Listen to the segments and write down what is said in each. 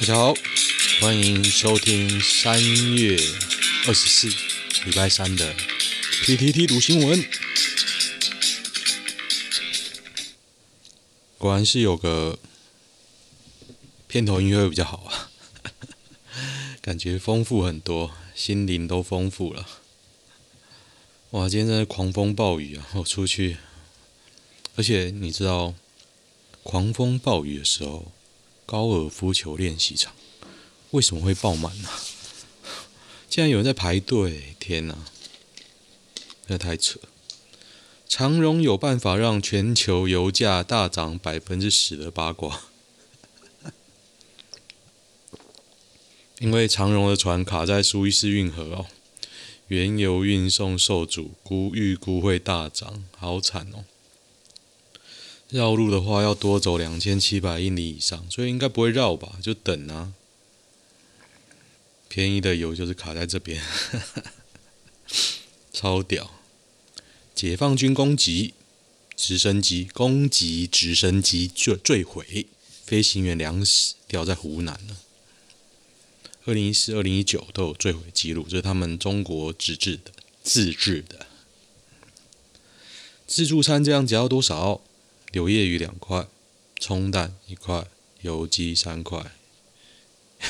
大家好，欢迎收听三月二十四礼拜三的 PTT 读新闻。果然是有个片头音乐会比较好啊，感觉丰富很多，心灵都丰富了。哇，今天真的狂风暴雨啊！我出去，而且你知道，狂风暴雨的时候。高尔夫球练习场为什么会爆满呢？竟然有人在排队！天哪，那太扯！长荣有办法让全球油价大涨百分之十的八卦，因为长荣的船卡在苏伊士运河哦，原油运送受阻，估预估会大涨，好惨哦！绕路的话要多走两千七百英里以上，所以应该不会绕吧？就等啊。便宜的油就是卡在这边，超屌！解放军攻击直升机，攻击直升机坠坠毁，飞行员粮食，掉在湖南了。二零一四、二零一九都有坠毁记录，这是他们中国自制的自制的自助餐，这样只要多少？柳叶鱼两块，葱蛋一块，油鸡三块，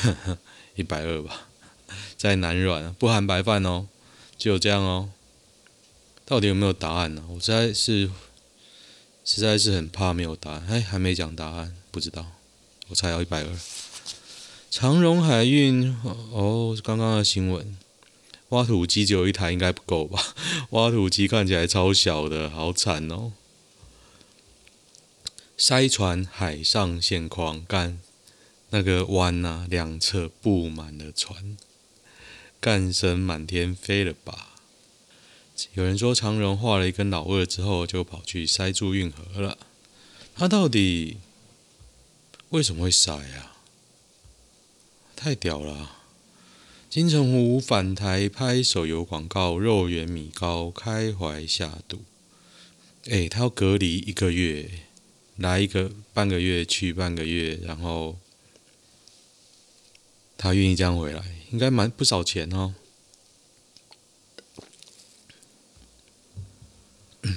一百二吧。在南软不含白饭哦，就这样哦。到底有没有答案呢？我实在是实在是很怕没有答案。哎，还没讲答案，不知道。我猜要一百二。长荣海运哦，刚刚的新闻，挖土机只有一台，应该不够吧？挖土机看起来超小的，好惨哦。塞船海上现狂，干那个湾呐、啊，两侧布满了船，干声满天飞了吧？有人说长荣画了一根老二之后，就跑去塞住运河了。他到底为什么会塞啊？太屌了、金城武返台拍手游广告，肉圆米糕开怀下肚。哎，他要隔离一个月。来一个半个月，去半个月，然后他愿意这样回来，应该蛮不少钱哦。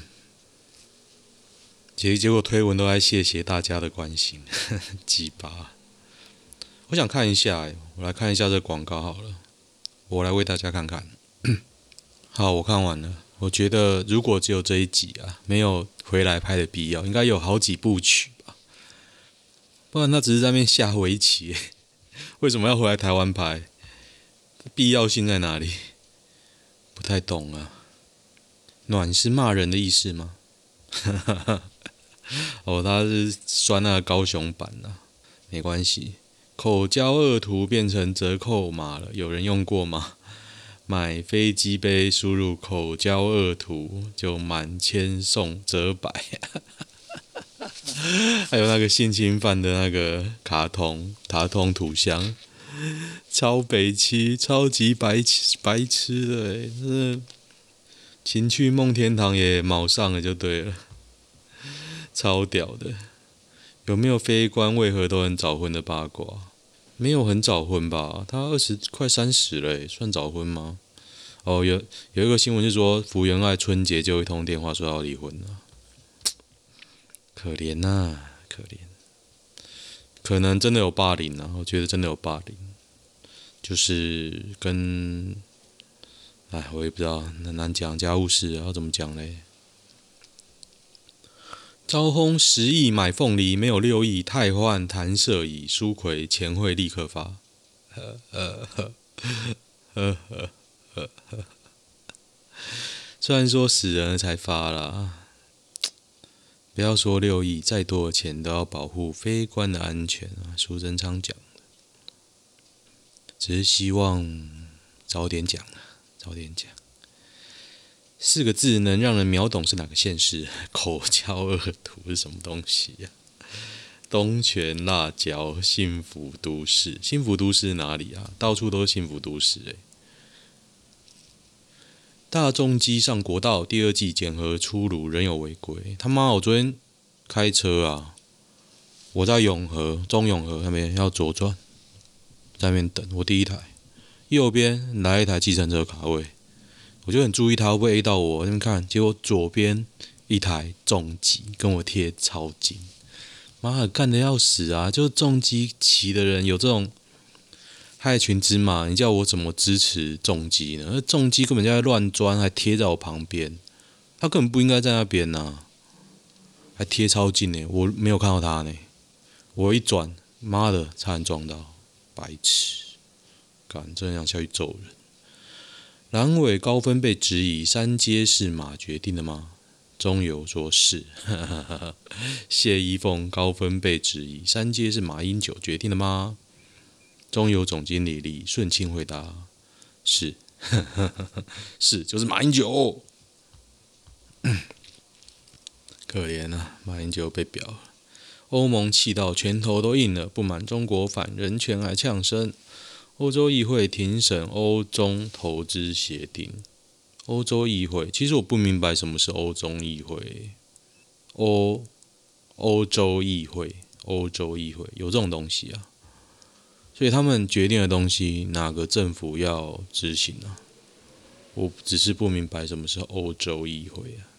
结结果推文都在谢谢大家的关心，鸡巴。我想看一下，我来看一下这广告好了，我来为大家看看。好，我看完了。我觉得如果只有这一集啊，没有回来拍的必要，应该有好几部曲吧。不然他只是在那边下围棋，为什么要回来台湾拍？必要性在哪里？不太懂啊。暖是骂人的意思吗？哦，他是酸那个高雄版啊，没关系。口交恶徒变成折扣码了，有人用过吗？买飞机杯，输入口交恶徒就满千送折百，还有那个性侵犯的那个卡通卡通图像，超北七超级白痴白痴的，是情趣梦天堂也卯上了就对了，超屌的，有没有非官为何都很早婚的八卦？没有很早婚吧？他二十快三十了，算早婚吗？哦，有有一个新闻是说，福原爱春节就一通电话说要离婚了，可怜呐、啊，可怜。可能真的有霸凌啊，我觉得真的有霸凌，就是跟，哎，我也不知道，很难讲家务事，要怎么讲嘞？招轰十亿买凤梨，没有六亿，太换弹射椅，苏揆钱会立刻发。呵呵呵呵呵呵呵虽然说死人了才发啦，不要说六亿，再多的钱都要保护非官的安全啊！苏贞昌讲的，只是希望早点讲啊，早点讲。四个字能让人秒懂是哪个县市？口交 恶徒是什么东西呀、东泉辣椒，幸福都市，幸福都市哪里啊？到处都是幸福都市哎、大众机上国道第二季检核出炉，仍有违规。他妈！我昨天开车啊，我在永和中永和那边要左转，在那边等我第一台，右边来一台计程车卡位，我就很注意他会不会 A 到我，那边看，结果左边一台重机跟我贴超近，妈的干的要死啊！就是重机骑的人有这种害群之马，你叫我怎么支持重机呢？那重机根本就在乱钻，还贴在我旁边，他根本不应该在那边呐、还贴超近呢，我没有看到他呢，我一转。妈的，差点撞到，白痴！敢这样下去揍人。蓝尾高分被质疑，三阶是马决定的吗？中油说是。谢依凤高分被质疑，三阶是马英九决定的吗？中油总经理李顺清回答：是，是，就是马英九。可怜啊，马英九被表。欧盟气到拳头都硬了，不满中国反人权还呛声。欧洲议会庭审欧中投资协定。欧洲议会，其实我不明白什么是欧中议会。欧欧洲议会，欧洲议会有这种东西啊？所以他们决定的东西，哪个政府要执行啊？我只是不明白什么是欧洲议会啊。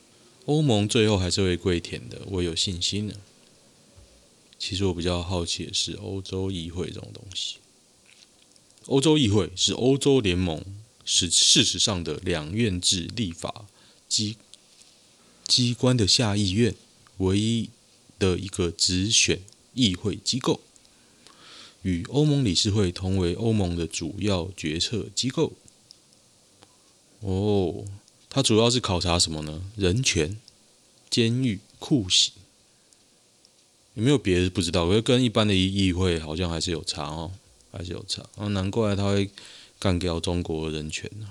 欧盟最后还是会跪舔的，我有信心呢。其实我比较好奇的是欧洲议会这种东西。欧洲议会是欧洲联盟是事实上的两院制立法机机关的下议院，唯一的一个直选议会机构，与欧盟理事会同为欧盟的主要决策机构。哦，它主要是考察什么呢？人权、监狱、酷刑。有没有别的不知道？可是跟一般的议会好像还是有差哦，还是有差。啊，难怪他会干掉中国人权呢。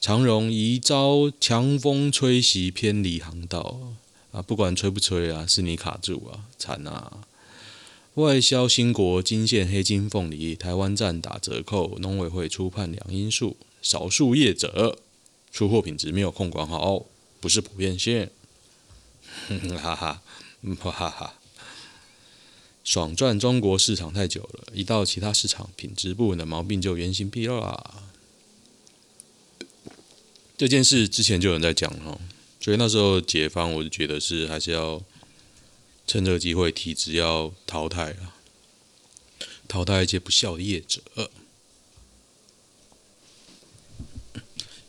长荣疑遭强风吹袭偏离航道啊！不管吹不吹啊，是你卡住啊，惨啊！外销兴国金线黑金凤梨，台湾站打折扣，农委会初判两因素，少数业者出货品质没有控管好，不是普遍现。哈哈。哈哈哈，爽赚中国市场太久了，一到其他市场，品质不稳的毛病就原形毕露啦。这件事之前就有人在讲哦，所以那时候解方，我就觉得是还是要趁这个机会，体制要淘汰啊，淘汰一些不孝的业者。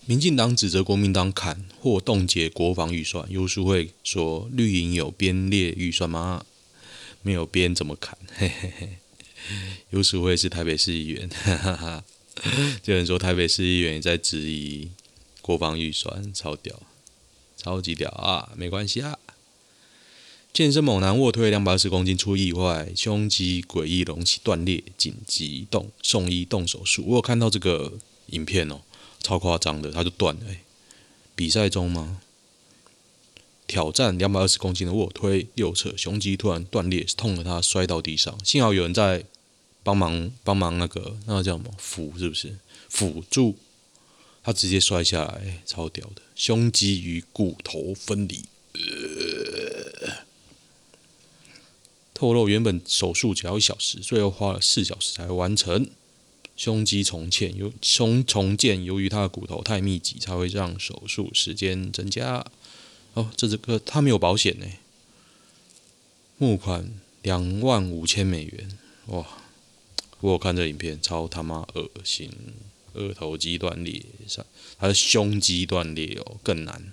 民进党指责国民党砍或冻结国防预算，游淑会说绿营有编列预算吗？没有边怎么砍？嘿嘿嘿。游淑慧是台北市议员，哈哈哈。有人说台北市议员也在质疑国防预算，超屌，超级屌啊！没关系啊。健身猛男卧推两百二十公斤出意外，胸肌诡异隆起断裂，紧急动送医动手术。我有看到这个影片哦。超夸张的，他就断了、比赛中吗？挑战两百二十公斤的卧推，右侧胸肌突然断裂，痛得他摔到地上。幸好有人在帮忙，帮忙那个那个叫什么辅，是不是辅助？他直接摔下来、超屌的，胸肌与骨头分离。透露原本手术只要一小时，最后花了四小时才完成。胸肌重建，由胸重建，由于他的骨头太密集，才会让手术时间增加。哦，这这个他没有保险呢。募款两万五千美元，哇！我看这影片，超他妈恶心，二头肌断裂，他的胸肌断裂哦，更难。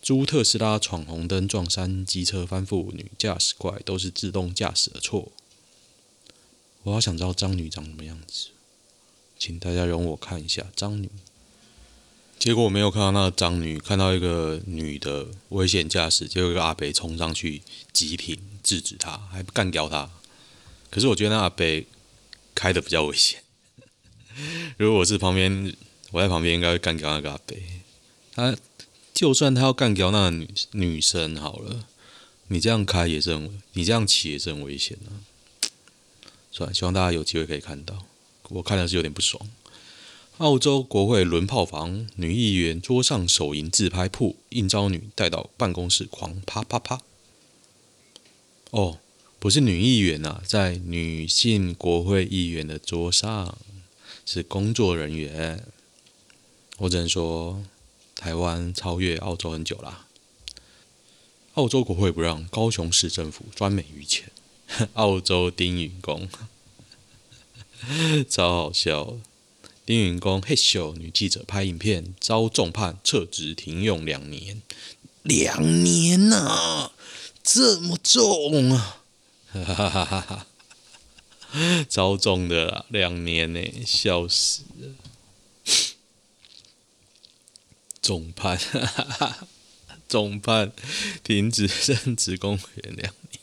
租特斯拉闯红灯撞山，机车翻覆，女驾驶怪都是自动驾驶的错。我好想知道张女长什么样子。请大家容我看一下张女，结果我没有看到那个张女，看到一个女的危险驾驶，结果一个阿伯冲上去急停制止他，还不干掉他。可是我觉得那阿伯开的比较危险，如果我是旁边，我在旁边应该会干掉那个阿伯。他就算他要干掉那个女女生好了，你这样开也是很，你这样骑也是很危险的。算了，希望大家有机会可以看到。我看的是有点不爽。澳洲国会轮炮房，女议员桌上手淫自拍铺，应招女带到办公室狂啪啪啪。哦，不是女议员啊，在女性国会议员的桌上是工作人员。我只能说，台湾超越澳洲很久啦。澳洲国会不让，高雄市政府专美于前。澳洲丁允恭，超好笑。丁云公嘿咻，女记者拍影片遭重判，撤职停用两年。两年呐、啊，这么重啊！哈哈哈哈哈，超重的啦，两年呢，笑死了。重判，哈哈哈，重判，停止任职公务员两年。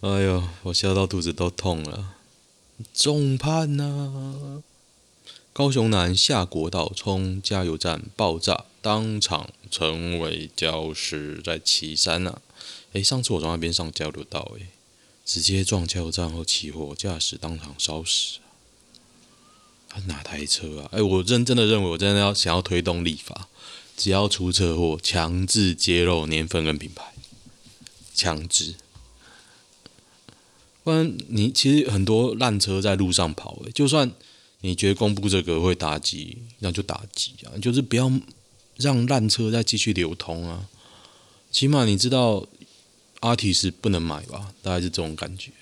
哎呦，我笑到肚子都痛了。重判呐、啊！高雄南下国道冲加油站爆炸，当场成为焦尸，在旗山啊。诶，上次我从那边上交流道，诶，直接撞加油站后起火，驾驶当场烧死。哪台车啊？哎，我认真的认为，我真的要想要推动立法，只要出车祸，强制揭露年份跟品牌，强制。不然你其实很多烂车在路上跑，的，就算你觉得公布这个会打击，那就打击啊，就是不要让烂车再继续流通啊。起码你知道，ARTIST 不能买吧？大概是这种感觉。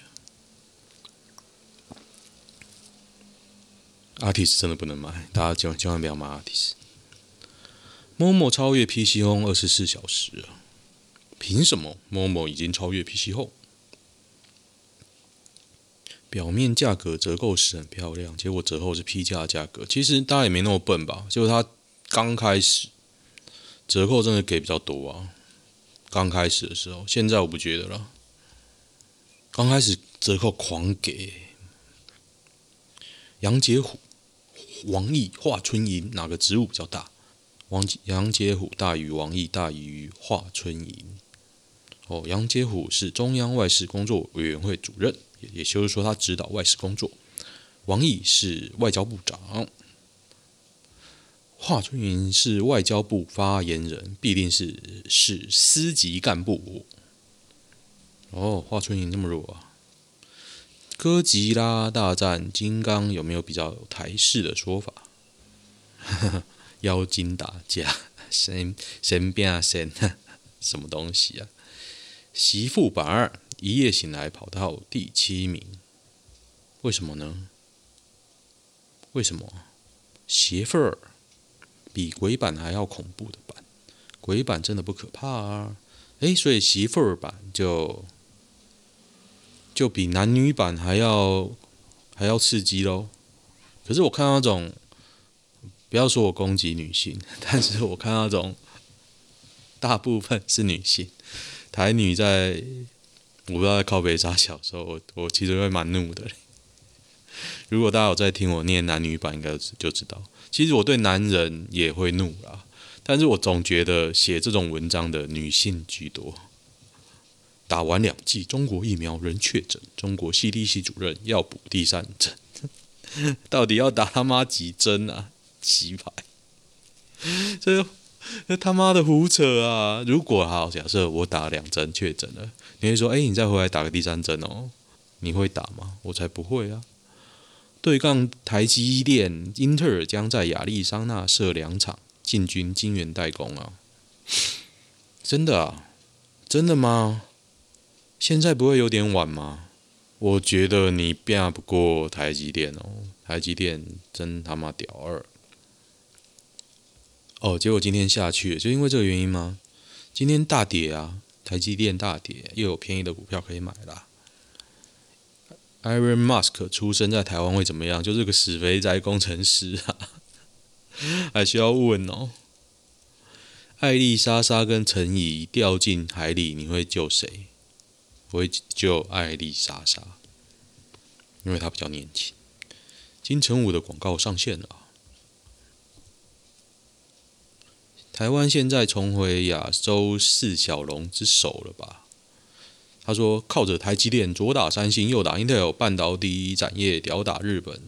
ARTIST 真的不能买，大家千万千万不要买 ARTIST。Momo 超越 PC 后二十四小时啊？凭什么 Momo 已经超越 PC Home？表面价格折扣是很漂亮，结果折后是批价价格。其实大家也没那么笨吧？就是他刚开始折扣真的给比较多啊。刚开始的时候，现在我不觉得了。刚开始折扣狂给。杨洁虎。王毅、华春莹哪个职务比较大？王杨洁虎大于王毅，大于华春莹。哦，杨洁虎是中央外事工作委员会主任，也也就是说他指导外事工作。王毅是外交部长，华春莹是外交部发言人，必定是是司级干部。哦，华春莹那么弱啊？哥吉拉大战金刚有没有比较台式的说法？妖精打架，神神变神，什么东西啊？媳妇版二一夜醒来跑到第七名，为什么呢？为什么？媳妇儿比鬼版还要恐怖的版，鬼版真的不可怕啊！诶，所以媳妇儿版就。就比男女版还要还要刺激喽。可是我看那种，不要说我攻击女性，但是我看那种大部分是女性台女在，我不知道在靠北啥小时候，我我其实会蛮怒的。如果大家有在听我念男女版，应该就知道，其实我对男人也会怒啦，但是我总觉得写这种文章的女性居多。打完两剂中国疫苗人确诊，中国 CDC 主任要补第三针，到底要打他妈几针啊？奇葩！这这他妈的胡扯啊！如果好，假设我打两针确诊了，你会说：“哎，你再回来打个第三针哦？”你会打吗？我才不会啊！对杠台积电，英特尔将在亚利桑那设两厂，进军晶圆代工啊！真的啊？真的吗？现在不会有点晚吗？我觉得你变不过台积电哦，台积电真他妈屌二！哦，结果今天下去，就因为这个原因吗？今天大跌啊，台积电大跌，又有便宜的股票可以买啦。Elon Musk 出生在台湾会怎么样？就是个死肥宅工程师啊，还需要问哦。艾丽莎莎跟陈怡掉进海里，你会救谁？我会救艾丽莎莎，因为她比较年轻。金城武的广告上线了。台湾现在重回亚洲四小龙之首了吧？他说靠着台积电左打三星右打 Intel 半导体产业吊打日本。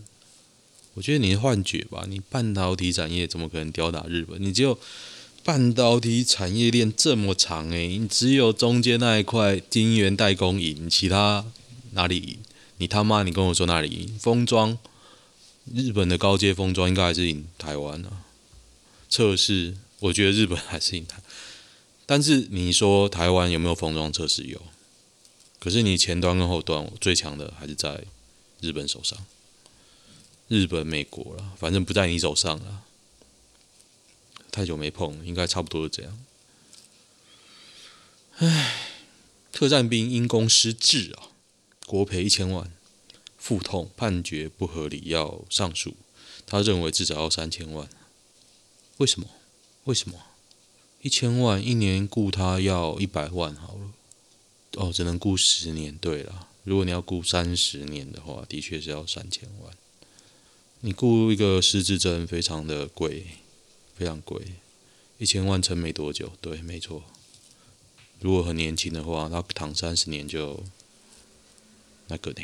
我觉得你幻觉吧？你半导体产业怎么可能吊打日本？你只有半导体产业链这么长哎，你只有中间那一块晶圆代工赢，其他哪里赢？你他妈，你跟我说哪里？封装，日本的高阶封装应该还是赢台湾啊。测试，我觉得日本还是赢他，但是你说台湾有没有封装测试？有，可是你前端跟后端最强的还是在日本手上。日本、美国了，反正不在你手上了。太久没碰，应该差不多是这样。唉，特战兵因公失智啊，国赔一千万，腹痛，判决不合理，要上诉。他认为至少要三千万。为什么？为什么？一千万一年雇他要一百万好了。哦，只能雇十年。对了，如果你要雇三十年的话，的确是要三千万。你雇一个失智症非常的贵，非常贵，一千万撑没多久。对，没错。如果很年轻的话，他躺三十年就那个呢。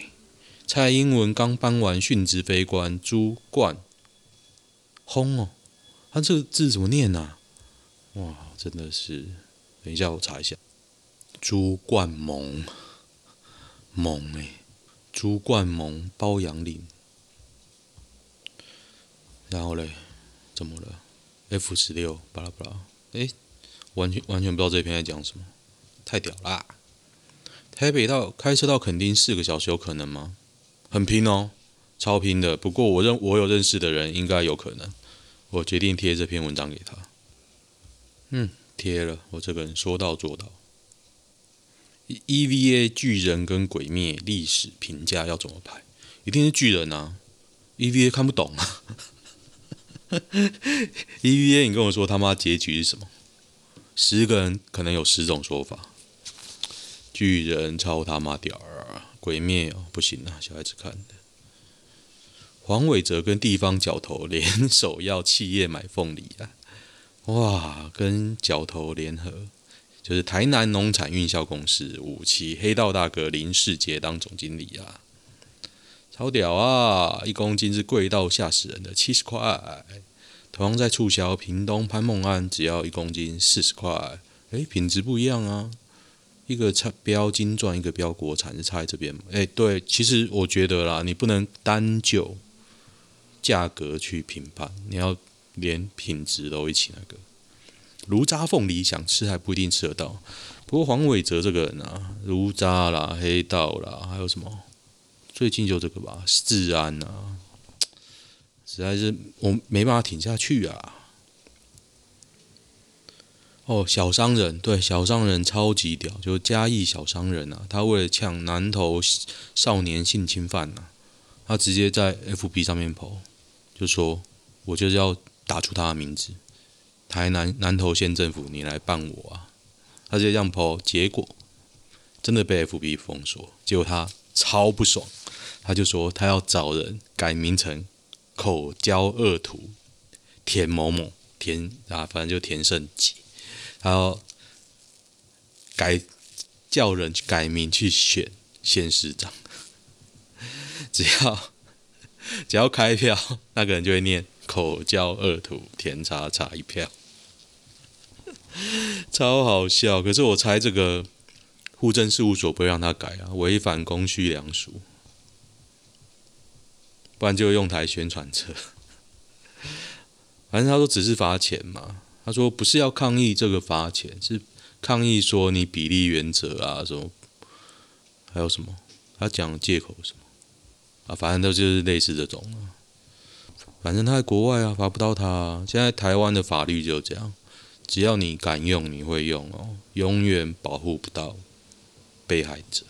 蔡英文刚搬完殉职飞官朱冠轰哦，他这个字怎么念啊？哇，真的是，等一下我查一下。朱冠蒙蒙哎，朱冠蒙褒扬岭。然后嘞，怎么了？F 十六，巴拉巴拉，哎，完全完全不知道这篇在讲什么，太屌啦！台北到开车到垦丁四个小时有可能吗？很拼哦，超拼的。不过我认我有认识的人应该有可能，我决定贴这篇文章给他。嗯，贴了。我这个人说到做到。EVA 巨人跟鬼灭历史评价要怎么排？一定是巨人啊！EVA 看不懂啊。EVA，你跟我说他妈结局是什么？十个人可能有十种说法。巨人超他妈屌儿，鬼灭哦不行啊，小孩子看的。黄伟哲跟地方角头联手要企业买凤梨啊！哇，跟角头联合，就是台南农产运销公司五期黑道大哥林世杰当总经理啊。超屌啊！一公斤是贵到吓死人的七十块。同样在促销，屏东潘梦安只要一公斤四十块。诶，品质不一样啊！一个差标金钻，一个标国产，是差在这边吗？诶，对，其实我觉得啦，你不能单就价格去评判，你要连品质都一起那个。炉渣凤梨想吃还不一定吃得到。不过黄伟哲这个人啊，炉渣啦、黑道啦，还有什么？最近就这个吧，治安啊，实在是我没办法挺下去啊。哦，小商人对小商人超级屌，就嘉义小商人啊，他为了抢南投少年性侵犯啊，他直接在 FB 上面 po，就说我就是要打出他的名字，台南南投县政府，你来办我啊！他直接这样 po，结果真的被 FB 封锁，结果他超不爽。他就说他要找人改名成口交恶徒田某某田啊，反正就田胜吉，他要改叫人去改名去选县市长，只要 只要开票，那个人就会念口交恶徒田叉叉一票，超好笑。可是我猜这个户政事务所不会让他改啊，违反公序良俗。不然就用台宣传车，反正他说只是罚钱嘛。他说不是要抗议这个罚钱，是抗议说你比例原则啊什么，还有什么？他讲借口什么？啊，反正都就是类似这种。反正他在国外啊，罚不到他啊。现在台湾的法律就这样，只要你敢用，你会用哦，永远保护不到被害者，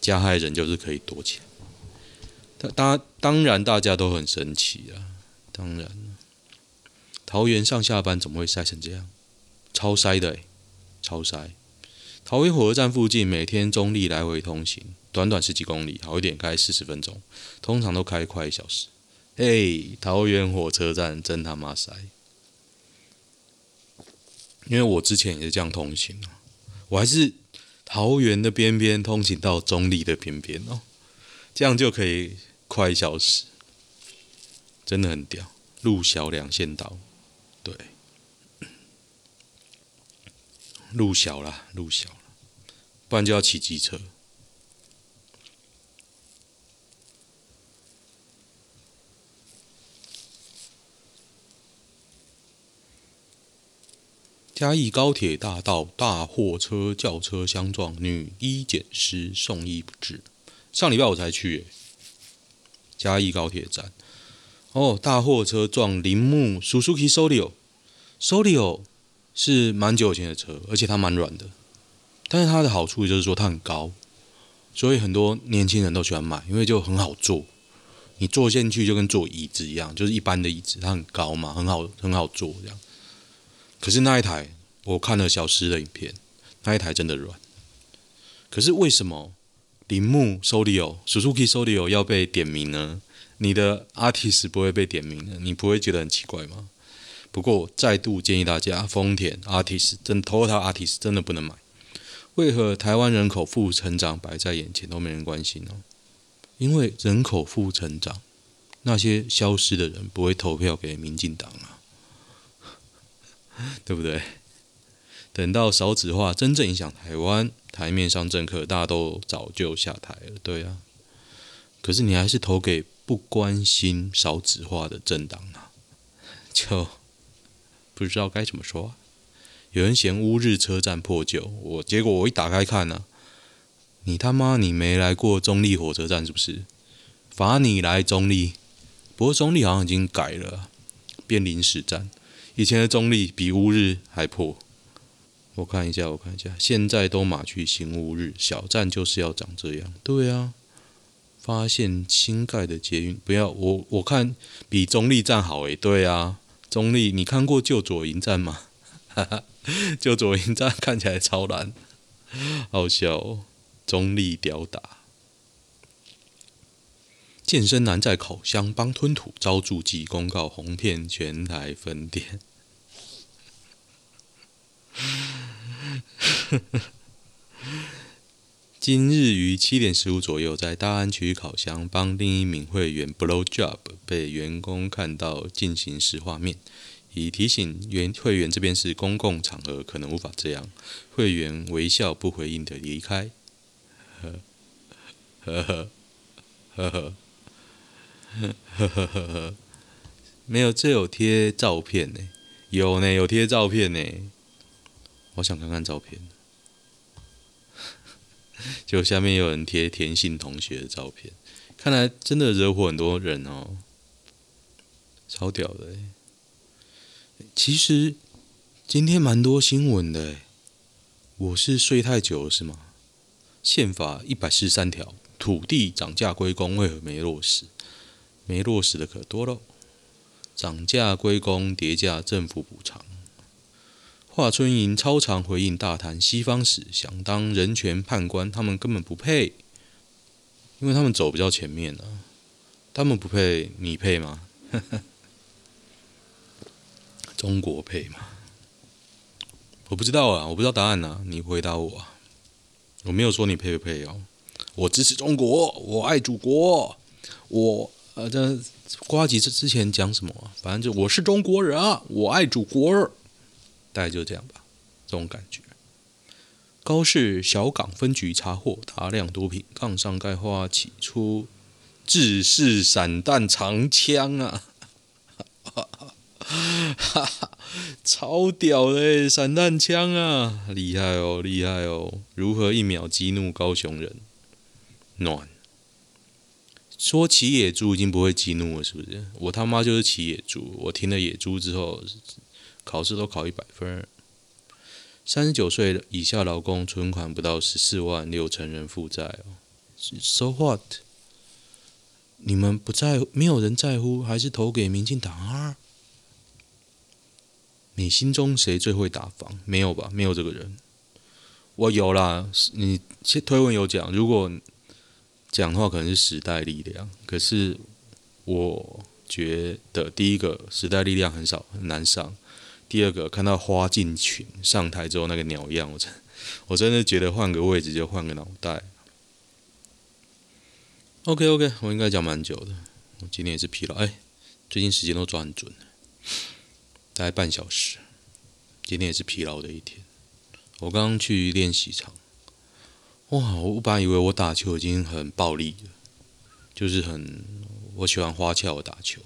加害人就是可以躲起来。当当然，大家都很生气啊！当然，桃园上下班怎么会塞成这样？超塞的，超塞！桃园火车站附近每天中立来回通行，短短十几公里，好一点开四十分钟，通常都开快一小时。嘿，桃园火车站真他妈塞！因为我之前也是这样通行，我还是桃园的边边通行到中坜的边边哦，这样就可以。快一小时，真的很屌，路小两线道，对。路小了，路小了，不然就要骑机车。嘉义高铁大道大货车轿车相撞，女医检师送医不治。上礼拜我才去嘉义高铁站，哦，大货车撞铃木 Suzuki Solio，Solio 是蛮久以前的车，而且它蛮软的。但是它的好处就是说它很高，所以很多年轻人都喜欢买，因为就很好坐。你坐进去就跟坐椅子一样，就是一般的椅子，它很高嘛，很好很好坐这样。可是那一台，我看了小狮的影片，那一台真的软。可是为什么铃木 Solio Suzuki Solio 要被点名呢？你的 artist 不会被点名的？你不会觉得很奇怪吗？不过再度建议大家，丰田 Altis 真 Toyota Altis 真的不能买。为何台湾人口负成长摆在眼前都没人关心呢？因为人口负成长，那些消失的人不会投票给民进党啊。对不对？等到少子化真正影响台湾，台面上政客大都早就下台了，对啊。可是你还是投给不关心少子化的政党啊，就不知道该怎么说。有人嫌乌日车站破旧，我结果我一打开看呢、啊，你他妈你没来过中立火车站是不是？罚你来中立，不过中立好像已经改了，变临时站。以前的中立比乌日还破，我看一下，我看一下，现在都马去新乌日小站就是要长这样，对啊，发现新盖的捷运，不要我我看比中立站好诶，对啊，中立你看过旧左营站吗？哈哈，旧左营站看起来超烂，好笑哦，中立吊打。健身男在烤箱帮吞吐遭注记，公告红遍全台分店。今日于七点十五左右，在大安区烤箱帮另一名会员 blow job，被员工看到进行时画面，以提醒员会员这边是公共场合，可能无法这样。会员微笑不回应的离开。呵呵呵呵呵。呵呵呵呵，没有，这有贴照片呢，有呢，有贴照片呢。我想看看照片，就下面有人贴田信同学的照片，看来真的惹火很多人哦，超屌的。其实今天蛮多新闻的，我是睡太久了是吗？宪法一百四十三条，土地涨价归公，为何没落实？没落实的可多喽，涨价归公，跌价政府补偿。华春莹超常回应大谈西方史，想当人权判官，他们根本不配，因为他们走比较前面啊，他们不配，你配吗？中国配吗？我不知道啊，我不知道答案啊，你回答我啊。我没有说你配不配哦，我支持中国，我爱祖国，我。呃，这瓜吉之之前讲什么？反正就我是中国人啊，我爱祖国，大概就这样吧，这种感觉。高市小港分局查获大量毒品，杠上盖花起出制式散弹长枪啊！哈哈，超屌的散弹枪啊，厉害哦，厉害哦！如何一秒激怒高雄人？暖。说骑野猪已经不会激怒了，是不是？我他妈就是骑野猪！我停了野猪之后，考试都考一百分。三十九岁以下劳工存款不到十四万，六成人负债哦。So what？你们不在乎，没有人在乎，还是投给民进党啊？你心中谁最会打房？没有吧？没有这个人。我有啦，你推文有讲，如果。讲的话可能是时代力量，可是我觉得第一个时代力量很少很难上，第二个看到花进群上台之后那个鸟样，我真 我真的觉得换个位置就换个脑袋。OK OK，我应该讲蛮久的，我今天也是疲劳，哎，最近时间都抓很准，大概半小时，今天也是疲劳的一天，我刚刚去练习场，哇！我本来以为我打球已经很暴力了，就是很我喜欢花俏打球，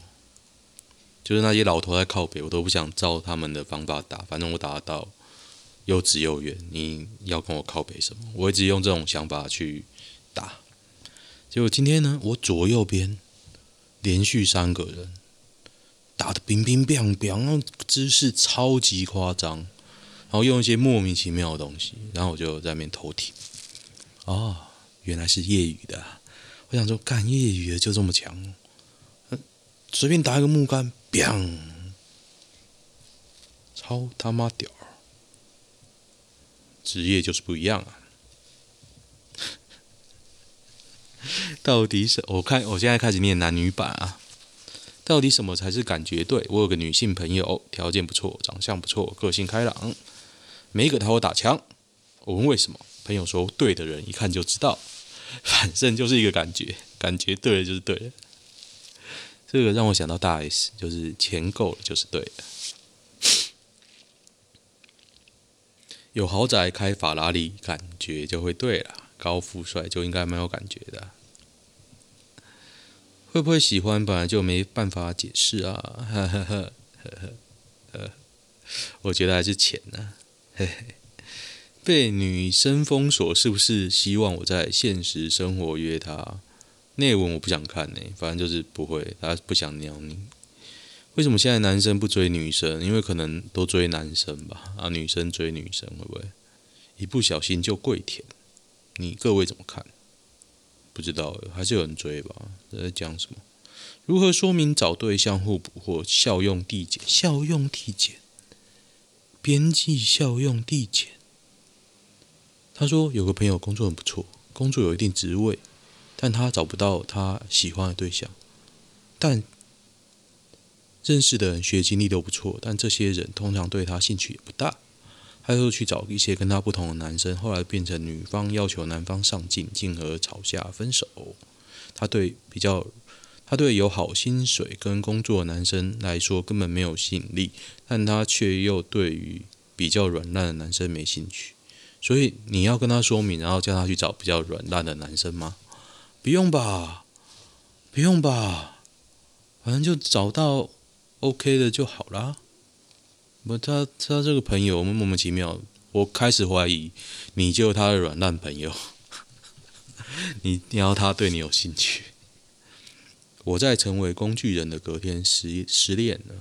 就是那些老头在靠北，我都不想照他们的方法打，反正我打得到又直又远，你要跟我靠北什么？我一直用这种想法去打，结果今天呢，我左右边连续三个人打得乒乒乓乓，那姿势超级夸张。然后用一些莫名其妙的东西，然后我就在那边偷听。哦，原来是业余的。我想说，干业余的就这么强？随便打一个木杆，砰！超他妈屌！职业就是不一样啊。到底是？我看我现在开始念男女版啊。到底什么才是感觉对？我有个女性朋友，条件不错，长相不错，个性开朗。没给她我打枪，我问为什么？朋友说对的人一看就知道，反正就是一个感觉，感觉对了就是对了。这个让我想到大 S，就是钱够了就是对的。有豪宅开法拉利，感觉就会对了。高富帅就应该蛮有感觉的。会不会喜欢本来就没办法解释啊，呵呵呵呵呵，我觉得还是钱呢、嘿嘿，被女生封锁是不是希望我在现实生活约她？内文我不想看呢，反正就是不会，她不想鸟你。为什么现在男生不追女生？因为可能都追男生吧。啊，女生追女生会不会一不小心就跪舔？你各位怎么看？不知道，还是有人追吧？在讲什么？如何说明找对象互补或效用递减？效用递减。边际效用递减。他说有个朋友工作很不错，工作有一定职位，但他找不到他喜欢的对象。但认识的人学经历都不错，但这些人通常对他兴趣也不大。他就去找一些跟他不同的男生，后来变成女方要求男方上进，进而吵架分手。他对比较。他对有好薪水跟工作的男生来说根本没有吸引力，但他却又对于比较软烂的男生没兴趣。所以你要跟他说明，然后叫他去找比较软烂的男生吗？不用吧，不用吧，反正就找到 OK 的就好啦。不，他他这个朋友我莫名其妙，我开始怀疑你就是他的软烂朋友，你你要他对你有兴趣。我在成为工具人的隔天失失恋了。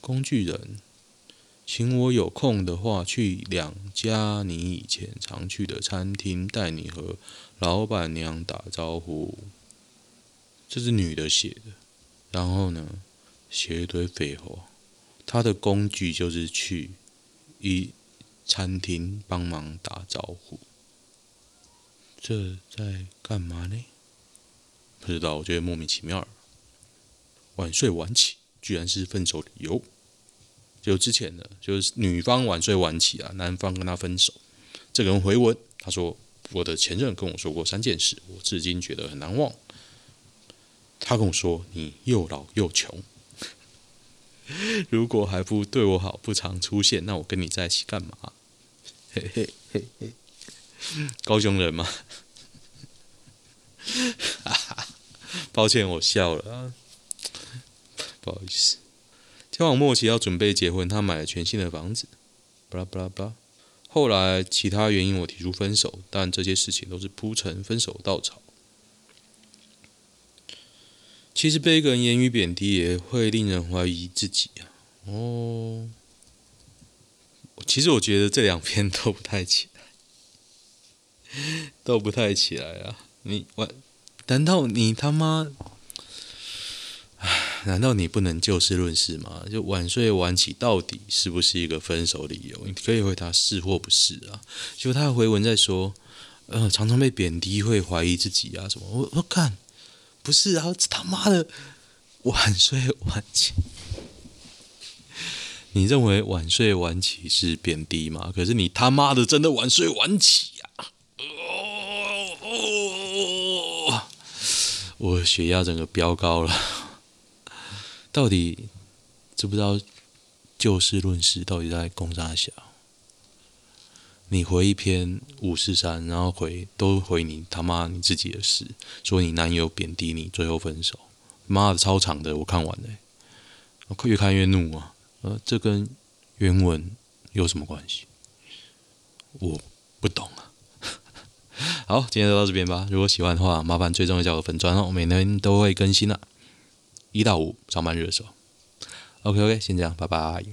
工具人，请我有空的话去两家你以前常去的餐厅，带你和老板娘打招呼。这是女的写的，然后呢，写一堆废话。她的工具就是去一餐厅帮忙打招呼。这在干嘛呢？不知道，我觉得莫名其妙。晚睡晚起，居然是分手理由。就之前的，就是女方晚睡晚起啊，男方跟他分手。这个人回文，他说：“我的前任跟我说过三件事，我至今觉得很难忘。他跟我说，你又老又穷，如果还不对我好，不常出现，那我跟你在一起干嘛？”嘿嘿嘿嘿，高雄人吗？哈哈。抱歉，我笑了啊，不好意思。交往末期要准备结婚，他买了全新的房子，巴拉巴拉巴拉。后来其他原因我提出分手，但这些事情都是铺成分手稻草。其实被一个人言语贬低也会令人怀疑自己啊。哦，其实我觉得这两篇都不太起来，都不太起来啊。你我。难道你他妈？难道你不能就事论事吗？就晚睡晚起到底是不是一个分手理由？你可以回答是或不是啊。就他回文在说，呃，常常被贬低会怀疑自己啊什么？我我看，不是啊，这他妈的晚睡晚起，你认为晚睡晚起是贬低吗？可是你他妈的真的晚睡晚起呀、啊！哦哦。我血压整个飙高了，到底知不知道就事论事？到底在攻啥小？你回一篇五四三，然后回都回你他妈你自己的事，说你男友贬低你，最后分手，妈的超长的，我看完了，我越看越怒啊！呃，这跟原文有什么关系？我不懂啊。好，今天就到这边吧。如果喜欢的话，麻烦追踪一下我粉专哦，每天都会更新啊，一到五上班热搜。OK OK，先这样，拜拜。